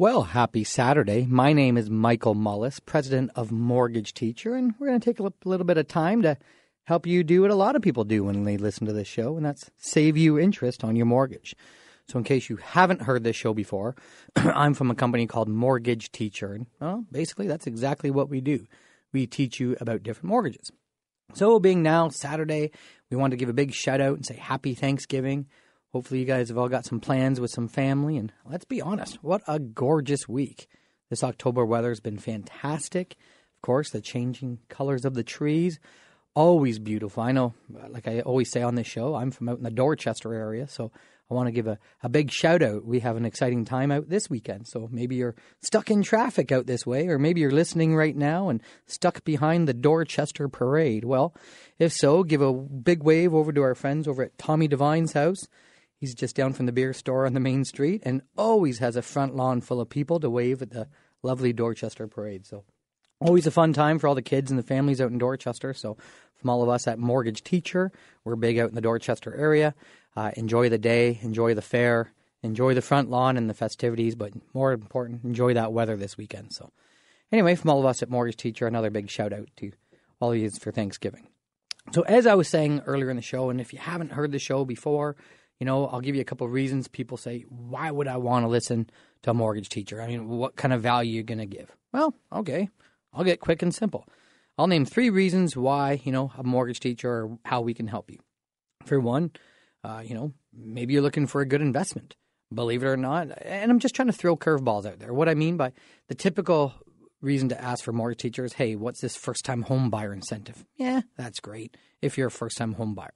Well, happy Saturday. My name is Michael Mullis, president of Mortgage Teacher, and we're going to take a little bit of time to help you do what a lot of people do when they listen to this show, and that's save you interest on your mortgage. So, in case you haven't heard this show before, I'm from a company called Mortgage Teacher, and well, basically that's exactly what we do. We teach you about different mortgages. So, being now Saturday, we want to give a big shout out and say happy Thanksgiving. Hopefully, you guys have all got some plans with some family. And let's be honest, what a gorgeous week. This October weather has been fantastic. Of course, the changing colors of the trees, always beautiful. I know, like I always say on this show, I'm from out in the Dorchester area, so I want to give a, a big shout out. We have an exciting time out this weekend. So maybe you're stuck in traffic out this way, or maybe you're listening right now and stuck behind the Dorchester Parade. Well, if so, give a big wave over to our friends over at Tommy Devine's house. He's just down from the beer store on the main street and always has a front lawn full of people to wave at the lovely Dorchester Parade. So always a fun time for all the kids and the families out in Dorchester. So from all of us at Mortgage Teacher, we're big out in the Dorchester area. Uh, enjoy the day, enjoy the fair, enjoy the front lawn and the festivities, but more important, enjoy that weather this weekend. So anyway, from all of us at Mortgage Teacher, another big shout out to all of you for Thanksgiving. So as I was saying earlier in the show, and if you haven't heard the show before, you know, I'll give you a couple of reasons people say, why would I want to listen to a mortgage teacher? I mean, what kind of value are you going to give? Well, okay, I'll get quick and simple. I'll name three reasons why, you know, a mortgage teacher or how we can help you. For one, uh, you know, maybe you're looking for a good investment. Believe it or not, and I'm just trying to throw curveballs out there. What I mean by the typical reason to ask for mortgage teachers, hey, what's this first time home buyer incentive? Yeah, that's great if you're a first time home buyer.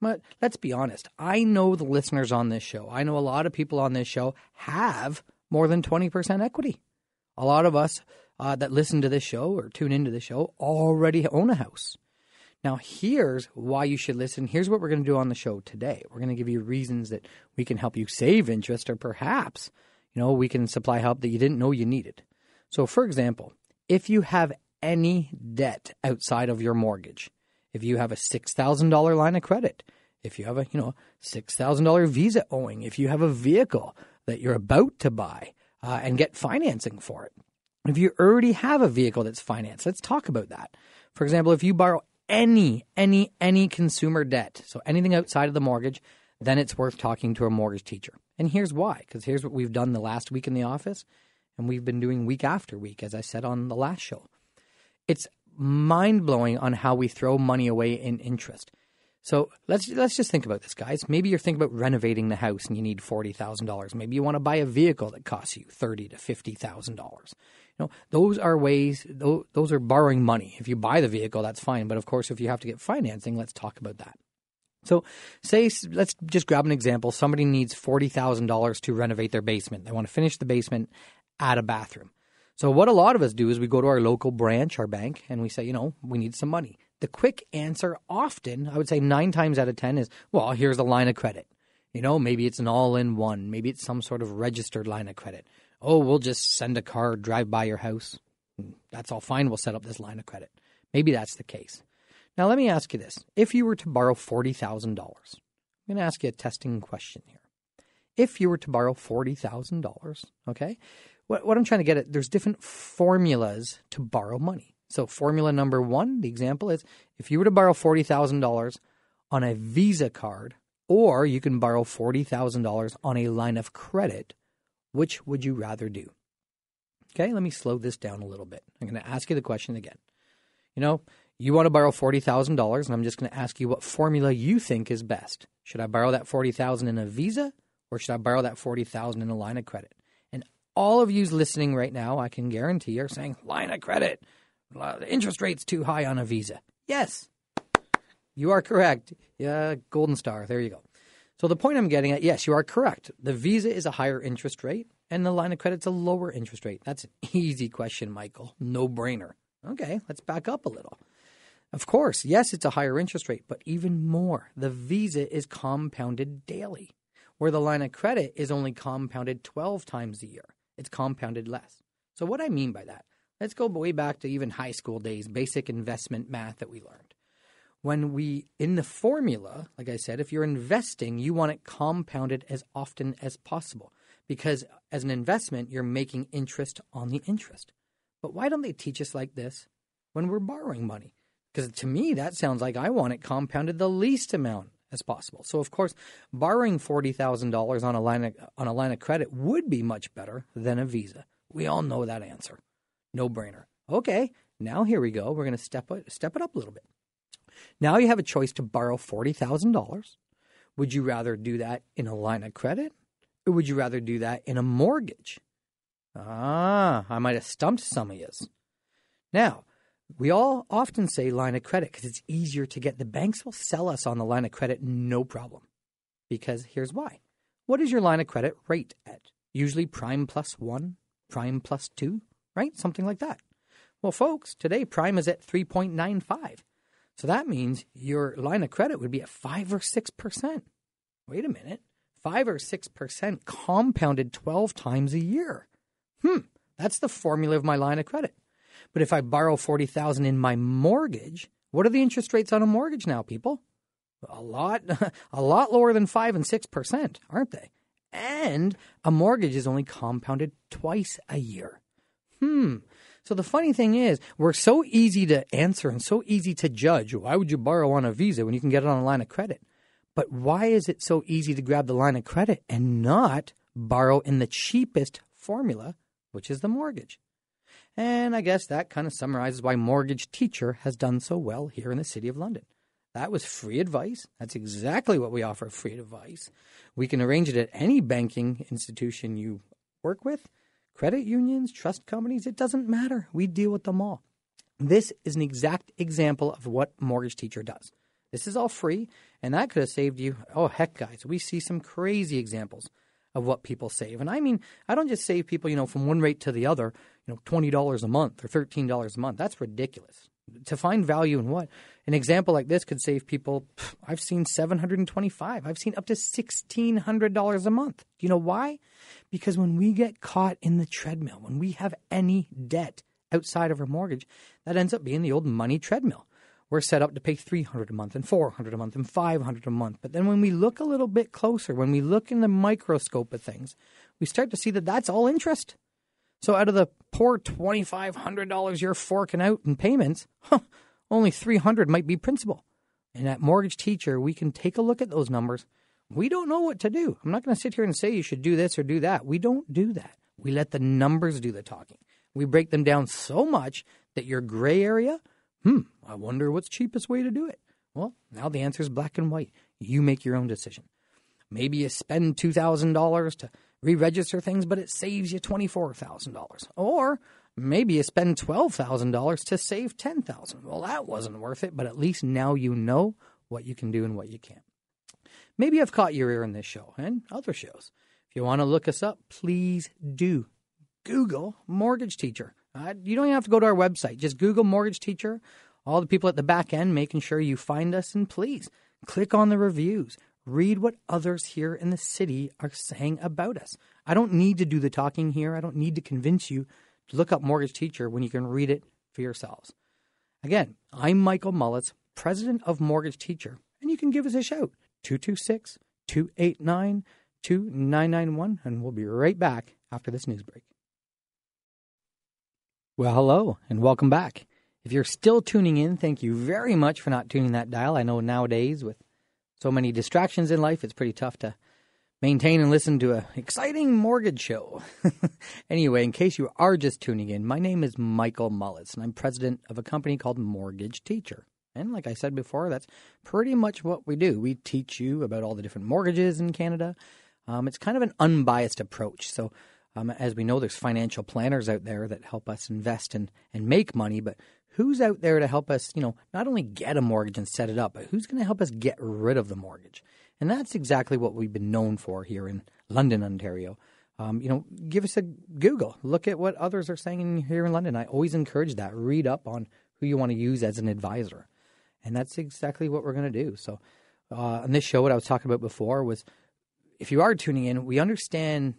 But let's be honest. I know the listeners on this show. I know a lot of people on this show have more than 20% equity. A lot of us uh, that listen to this show or tune into the show already own a house. Now, here's why you should listen. Here's what we're going to do on the show today. We're going to give you reasons that we can help you save interest, or perhaps, you know, we can supply help that you didn't know you needed. So, for example, if you have any debt outside of your mortgage, if you have a $6,000 line of credit, if you have a, you know, $6,000 visa owing, if you have a vehicle that you're about to buy uh, and get financing for it. If you already have a vehicle that's financed, let's talk about that. For example, if you borrow any, any, any consumer debt, so anything outside of the mortgage, then it's worth talking to a mortgage teacher. And here's why, because here's what we've done the last week in the office, and we've been doing week after week, as I said on the last show. It's mind blowing on how we throw money away in interest. So let's let's just think about this, guys. Maybe you're thinking about renovating the house and you need forty thousand dollars. Maybe you want to buy a vehicle that costs you thirty to fifty thousand dollars. You know, those are ways. Those, are borrowing money. If you buy the vehicle, that's fine. But of course, if you have to get financing, let's talk about that. So, say let's just grab an example. Somebody needs forty thousand dollars to renovate their basement. They want to finish the basement, add a bathroom. So what a lot of us do is we go to our local branch, our bank, and we say, you know, we need some money. The quick answer often, I would say nine times out of 10 is, well, here's a line of credit. You know, maybe it's an all in one. Maybe it's some sort of registered line of credit. Oh, we'll just send a car, drive by your house. Hmm, that's all fine. We'll set up this line of credit. Maybe that's the case. Now, let me ask you this. If you were to borrow $40,000, I'm going to ask you a testing question here. If you were to borrow $40,000, okay, what, what I'm trying to get at, there's different formulas to borrow money. So, formula number one, the example is if you were to borrow $40,000 on a Visa card, or you can borrow $40,000 on a line of credit, which would you rather do? Okay, let me slow this down a little bit. I'm going to ask you the question again. You know, you want to borrow $40,000, and I'm just going to ask you what formula you think is best. Should I borrow that 40000 in a Visa, or should I borrow that 40000 in a line of credit? And all of you listening right now, I can guarantee, are saying, line of credit. The interest rate's too high on a Visa. Yes, you are correct. Yeah, Golden Star. There you go. So the point I'm getting at, yes, you are correct. The Visa is a higher interest rate, and the line of credit's a lower interest rate. That's an easy question, Michael. No brainer. Okay, let's back up a little. Of course, yes, it's a higher interest rate, but even more, the Visa is compounded daily, where the line of credit is only compounded 12 times a year. It's compounded less. So, what I mean by that, Let's go way back to even high school days, basic investment math that we learned. When we, in the formula, like I said, if you're investing, you want it compounded as often as possible. because as an investment, you're making interest on the interest. But why don't they teach us like this when we're borrowing money? Because to me, that sounds like I want it compounded the least amount as possible. So, of course, borrowing forty thousand dollars on a line on a line of credit would be much better than a Visa. We all know that answer, no brainer. Okay, now here we go. We're going to step it, step it up a little bit. Now you have a choice to borrow forty thousand dollars. Would you rather do that in a line of credit, or would you rather do that in a mortgage? Ah, I might have stumped some of you. Now, we all often say line of credit because it's easier to get. The banks will sell us on the line of credit no problem. Because here's why. What is your line of credit rate at? Usually prime plus one, prime plus two, right? Something like that. Well, folks, today prime is at 3.95. So that means your line of credit would be at 5 or 6%. Wait a minute. 5 or 6% compounded 12 times a year. Hmm, that's the formula of my line of credit. But if I borrow 40,000 in my mortgage, what are the interest rates on a mortgage now, people? A lot a lot lower than 5 and 6%, aren't they? And a mortgage is only compounded twice a year. Hmm. So the funny thing is, we're so easy to answer and so easy to judge. Why would you borrow on a Visa when you can get it on a line of credit? But why is it so easy to grab the line of credit and not borrow in the cheapest formula, which is the mortgage? And I guess that kind of summarizes why Mortgage Teacher has done so well here in the City of London. That was free advice. That's exactly what we offer free advice. We can arrange it at any banking institution you work with, credit unions, trust companies, it doesn't matter. We deal with them all. This is an exact example of what Mortgage Teacher does. This is all free, and that could have saved you. Oh, heck, guys, we see some crazy examples of what people save. And I mean, I don't just save people, you know, from one rate to the other, you know, $20 a month or $13 a month. That's ridiculous. To find value in what? An example like this could save people, I've seen 725. I've seen up to $1,600 a month. Do you know why? Because when we get caught in the treadmill, when we have any debt outside of our mortgage, that ends up being the old money treadmill we're set up to pay 300 a month and 400 a month and 500 a month. But then when we look a little bit closer, when we look in the microscope of things, we start to see that that's all interest. So out of the poor $2,500 you're forking out in payments, huh, only 300 might be principal. And at Mortgage Teacher, we can take a look at those numbers. We don't know what to do. I'm not going to sit here and say you should do this or do that. We don't do that. We let the numbers do the talking. We break them down so much that your gray area – hmm, I wonder what's cheapest way to do it. Well, now the answer is black and white. You make your own decision. Maybe you spend $2,000 to re-register things, but it saves you $24,000. Or maybe you spend $12,000 to save $10,000. Well, that wasn't worth it, but at least now you know what you can do and what you can't. Maybe I've caught your ear in this show and other shows. If you want to look us up, please do. Google Mortgage Teacher. Uh, you don't even have to go to our website. Just Google Mortgage Teacher. All the people at the back end making sure you find us, and please click on the reviews. Read what others here in the city are saying about us. I don't need to do the talking here. I don't need to convince you to look up Mortgage Teacher when you can read it for yourselves. Again, I'm Michael Mulletts, president of Mortgage Teacher, and you can give us a shout 226 289 2991, and we'll be right back after this news break. Well, hello and welcome back. If you're still tuning in, thank you very much for not tuning that dial. I know nowadays with so many distractions in life, it's pretty tough to maintain and listen to an exciting mortgage show. anyway, in case you are just tuning in, my name is Michael Mulletts, and I'm president of a company called Mortgage Teacher. And like I said before, that's pretty much what we do. We teach you about all the different mortgages in Canada. Um, it's kind of an unbiased approach. So um, as we know, there's financial planners out there that help us invest and, and make money, but who's out there to help us, you know, not only get a mortgage and set it up, but who's going to help us get rid of the mortgage? And that's exactly what we've been known for here in London, Ontario. Um, you know, give us a Google. Look at what others are saying here in London. I always encourage that. Read up on who you want to use as an advisor. And that's exactly what we're going to do. So, uh, on this show, what I was talking about before was if you are tuning in, we understand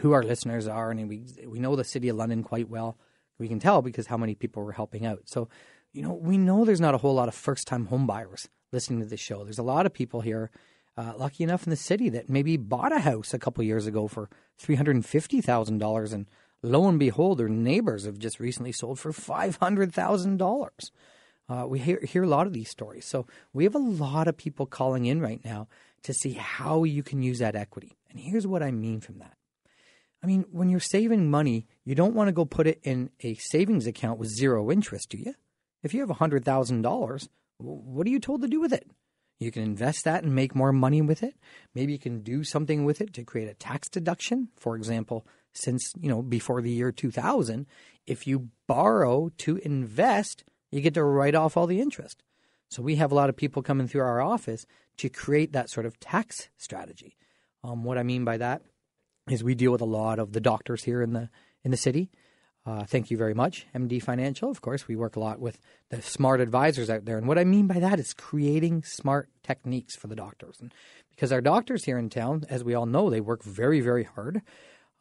who our listeners are, and we we know the city of London quite well. We can tell because how many people we're helping out. So, you know, we know there's not a whole lot of first time home buyers listening to this show. There's a lot of people here uh, lucky enough in the city that maybe bought a house a couple years ago for $350,000 and lo and behold, their neighbors have just recently sold for $500,000. Uh, we hear, hear a lot of these stories. So we have a lot of people calling in right now to see how you can use that equity. And here's what I mean from that. I mean, when you're saving money, you don't want to go put it in a savings account with zero interest, do you? If you have $100,000, what are you told to do with it? You can invest that and make more money with it. Maybe you can do something with it to create a tax deduction. For example, since, you know, before the year 2000, if you borrow to invest, you get to write off all the interest. So we have a lot of people coming through our office to create that sort of tax strategy. Um, what I mean by that is we deal with a lot of the doctors here in the in the city. Uh, thank you very much, MD Financial. Of course, we work a lot with the smart advisors out there, and what I mean by that is creating smart techniques for the doctors. And because our doctors here in town, as we all know, they work very, very hard.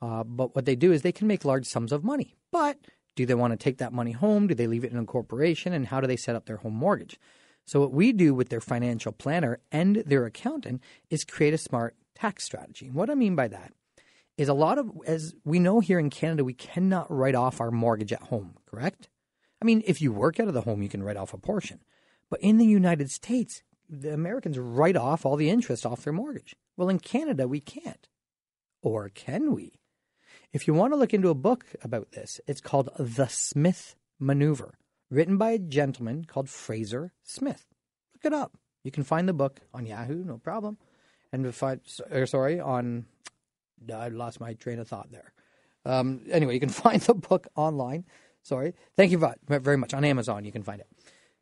Uh, but what they do is they can make large sums of money. But do they want to take that money home? Do they leave it in a corporation? And how do they set up their home mortgage? So, what we do with their financial planner and their accountant is create a smart tax strategy. And what I mean by that is a lot of, as we know here in Canada, we cannot write off our mortgage at home, correct? I mean, if you work out of the home, you can write off a portion. But in the United States, the Americans write off all the interest off their mortgage. Well, in Canada, we can't. Or can we? If you want to look into a book about this, it's called The Smith Maneuver, written by a gentleman called Fraser Smith. Look it up. You can find the book on Yahoo, no problem. And find, sorry, on I lost my train of thought there. Um, anyway, you can find the book online. Sorry. Thank you very much. On Amazon, you can find it.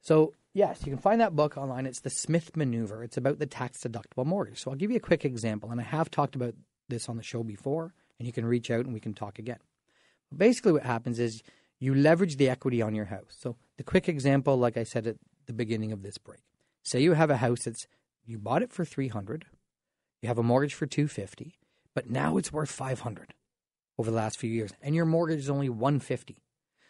So, yes, you can find that book online. It's The Smith Maneuver. It's about the tax deductible mortgage. So, I'll give you a quick example. And I have talked about this on the show before, and you can reach out and we can talk again. Basically, what happens is you leverage the equity on your house. So, the quick example, like I said at the beginning of this break, say you have a house that's you bought it for 300, you have a mortgage for 250, but now it's worth 500 over the last few years and your mortgage is only 150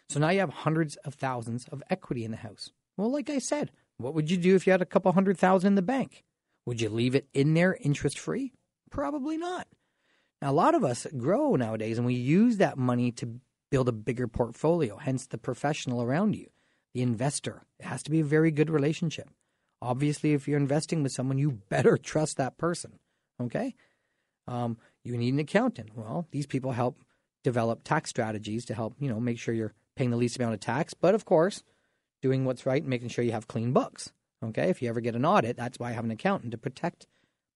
so now you have hundreds of thousands of equity in the house. Well like i said what would you do if you had a couple hundred thousand in the bank? Would you leave it in there interest free probably not. Now a lot of us grow nowadays and we use that money to build a bigger portfolio hence the professional around you the investor. It has to be a very good relationship. Obviously if you're investing with someone you better trust that person okay? Um, you need an accountant. Well, these people help develop tax strategies to help, you know, make sure you're paying the least amount of tax, but of course, doing what's right and making sure you have clean books. Okay? If you ever get an audit, that's why I have an accountant to protect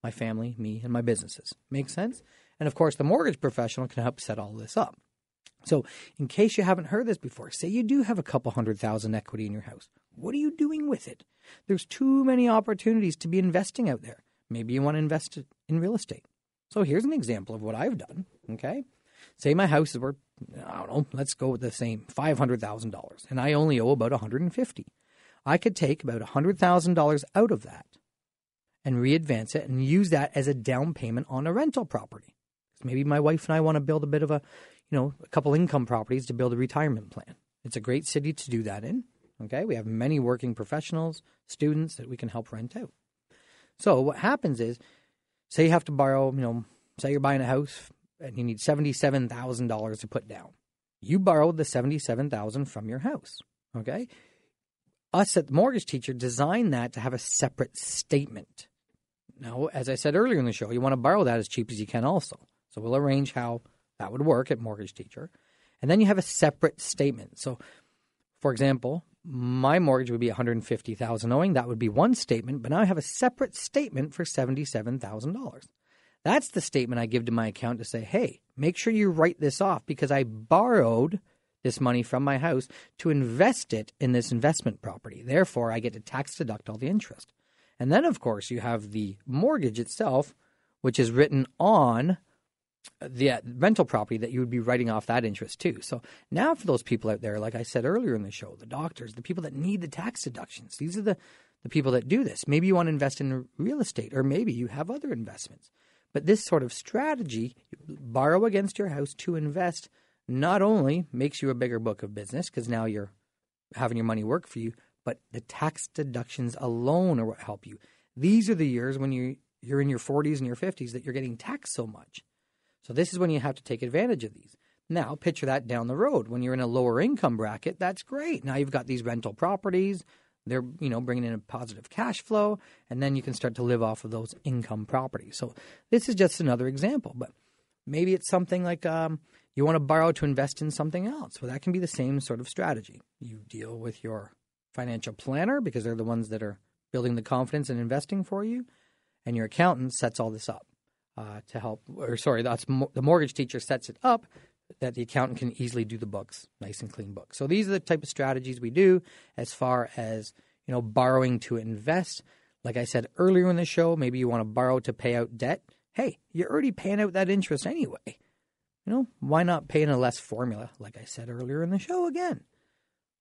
my family, me, and my businesses. Makes sense? And of course, the mortgage professional can help set all this up. So, in case you haven't heard this before, say you do have a couple hundred thousand equity in your house. What are you doing with it? There's too many opportunities to be investing out there. Maybe you want to invest in real estate. So here's an example of what I've done. Okay. Say my house is worth, I don't know, let's go with the same $500,000 and I only owe about 150. I could take about $100,000 out of that and readvance it and use that as a down payment on a rental property. Maybe my wife and I want to build a bit of a, you know, a couple income properties to build a retirement plan. It's a great city to do that in. Okay. We have many working professionals, students that we can help rent out. So what happens is say you have to borrow, you know, say you're buying a house and you need $77,000 to put down. You borrowed the 77,000 from your house, okay? Us at the mortgage teacher designed that to have a separate statement. Now, as I said earlier in the show, you want to borrow that as cheap as you can also. So we'll arrange how that would work at mortgage teacher. And then you have a separate statement. So for example, my mortgage would be 150,000 owing. That would be one statement, but now I have a separate statement for $77,000. That's the statement I give to my account to say, "Hey, make sure you write this off because I borrowed this money from my house to invest it in this investment property. Therefore, I get to tax deduct all the interest." And then of course, you have the mortgage itself, which is written on the uh, rental property that you would be writing off that interest too. So now for those people out there, like I said earlier in the show, the doctors, the people that need the tax deductions, these are the, the people that do this. Maybe you want to invest in real estate or maybe you have other investments. But this sort of strategy, borrow against your house to invest, not only makes you a bigger book of business because now you're having your money work for you, but the tax deductions alone are what help you. These are the years when you you're in your 40s and your 50s that you're getting taxed so much. So this is when you have to take advantage of these. Now, picture that down the road. When you're in a lower income bracket, that's great. Now you've got these rental properties. They're, you know, bringing in a positive cash flow, and then you can start to live off of those income properties. So this is just another example, but maybe it's something like um, you want to borrow to invest in something else. Well, that can be the same sort of strategy. You deal with your financial planner because they're the ones that are building the confidence in investing for you, and your accountant sets all this up uh, to help. Or sorry, that's the mortgage teacher sets it up that the accountant can easily do the books, nice and clean books. So these are the type of strategies we do as far as you know borrowing to invest. Like I said earlier in the show, maybe you want to borrow to pay out debt. Hey, you're already paying out that interest anyway. You know, why not pay in a less formula? Like I said earlier in the show again.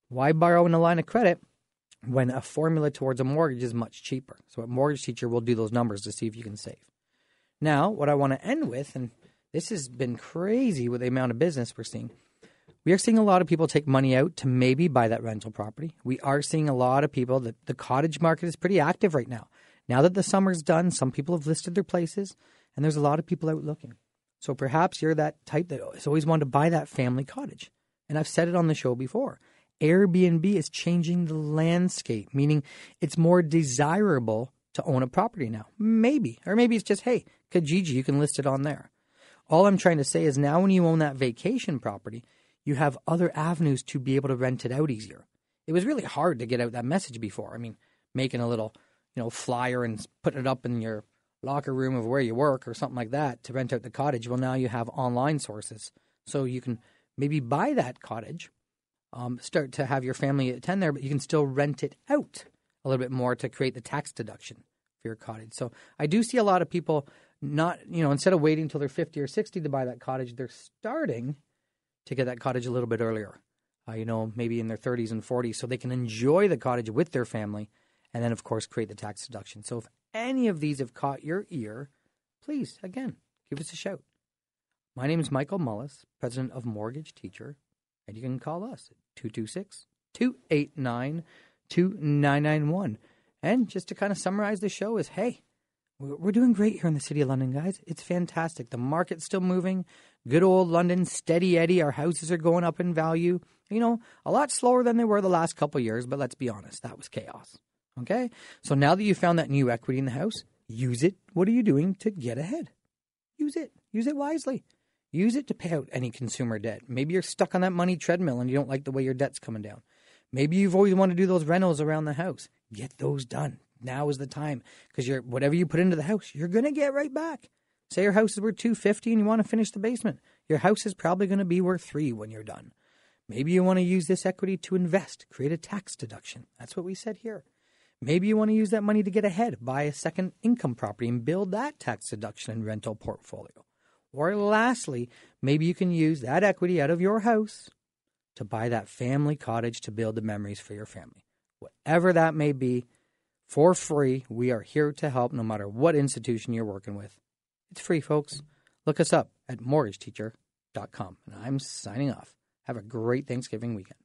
Why borrow in a line of credit when a formula towards a mortgage is much cheaper? So a mortgage teacher will do those numbers to see if you can save. Now, what I want to end with, and this has been crazy with the amount of business we're seeing. We are seeing a lot of people take money out to maybe buy that rental property. We are seeing a lot of people that the cottage market is pretty active right now. Now that the summer's done, some people have listed their places, and there's a lot of people out looking. So perhaps you're that type that has always wanted to buy that family cottage. And I've said it on the show before. Airbnb is changing the landscape, meaning it's more desirable to own a property now. Maybe. Or maybe it's just, hey, Kijiji, you can list it on there. All I'm trying to say is now when you own that vacation property, you have other avenues to be able to rent it out easier. It was really hard to get out that message before. I mean, making a little, you know, flyer and putting it up in your locker room of where you work or something like that to rent out the cottage. Well, now you have online sources. So you can maybe buy that cottage, um, start to have your family attend there, but you can still rent it out a little bit more to create the tax deduction for your cottage. So I do see a lot of people not, you know, instead of waiting until they're 50 or 60 to buy that cottage, they're starting to get that cottage a little bit earlier. Uh, you know, maybe in their 30s and 40s, so they can enjoy the cottage with their family and then, of course, create the tax deduction. So if any of these have caught your ear, please, again, give us a shout. My name is Michael Mullis, president of Mortgage Teacher, and you can call us at 226 289 2991. And just to kind of summarize the show is hey, we're doing great here in the city of London, guys. It's fantastic. The market's still moving. Good old London, steady Eddie. Our houses are going up in value. You know, a lot slower than they were the last couple years, but let's be honest, that was chaos. Okay? So now that you found that new equity in the house, use it. What are you doing to get ahead? Use it. Use it wisely. Use it to pay out any consumer debt. Maybe you're stuck on that money treadmill and you don't like the way your debt's coming down. Maybe you've always wanted to do those rentals around the house. Get those done now is the time because you're whatever you put into the house, you're to get right back. Say your house is worth 250 and you want to finish the basement. Your house is probably to be worth 3 when you're done. Maybe you want to use this equity to invest, create a tax deduction. That's what we said here. Maybe you want to use that money to get ahead, buy a second income property and build that tax deduction and rental portfolio. Or lastly, maybe you can use that equity out of your house to buy that family cottage to build the memories for your family. Whatever that may be, for free. We are here to help no matter what institution you're working with. It's free, folks. Look us up at mortgageteacher.com. And I'm signing off. Have a great Thanksgiving weekend.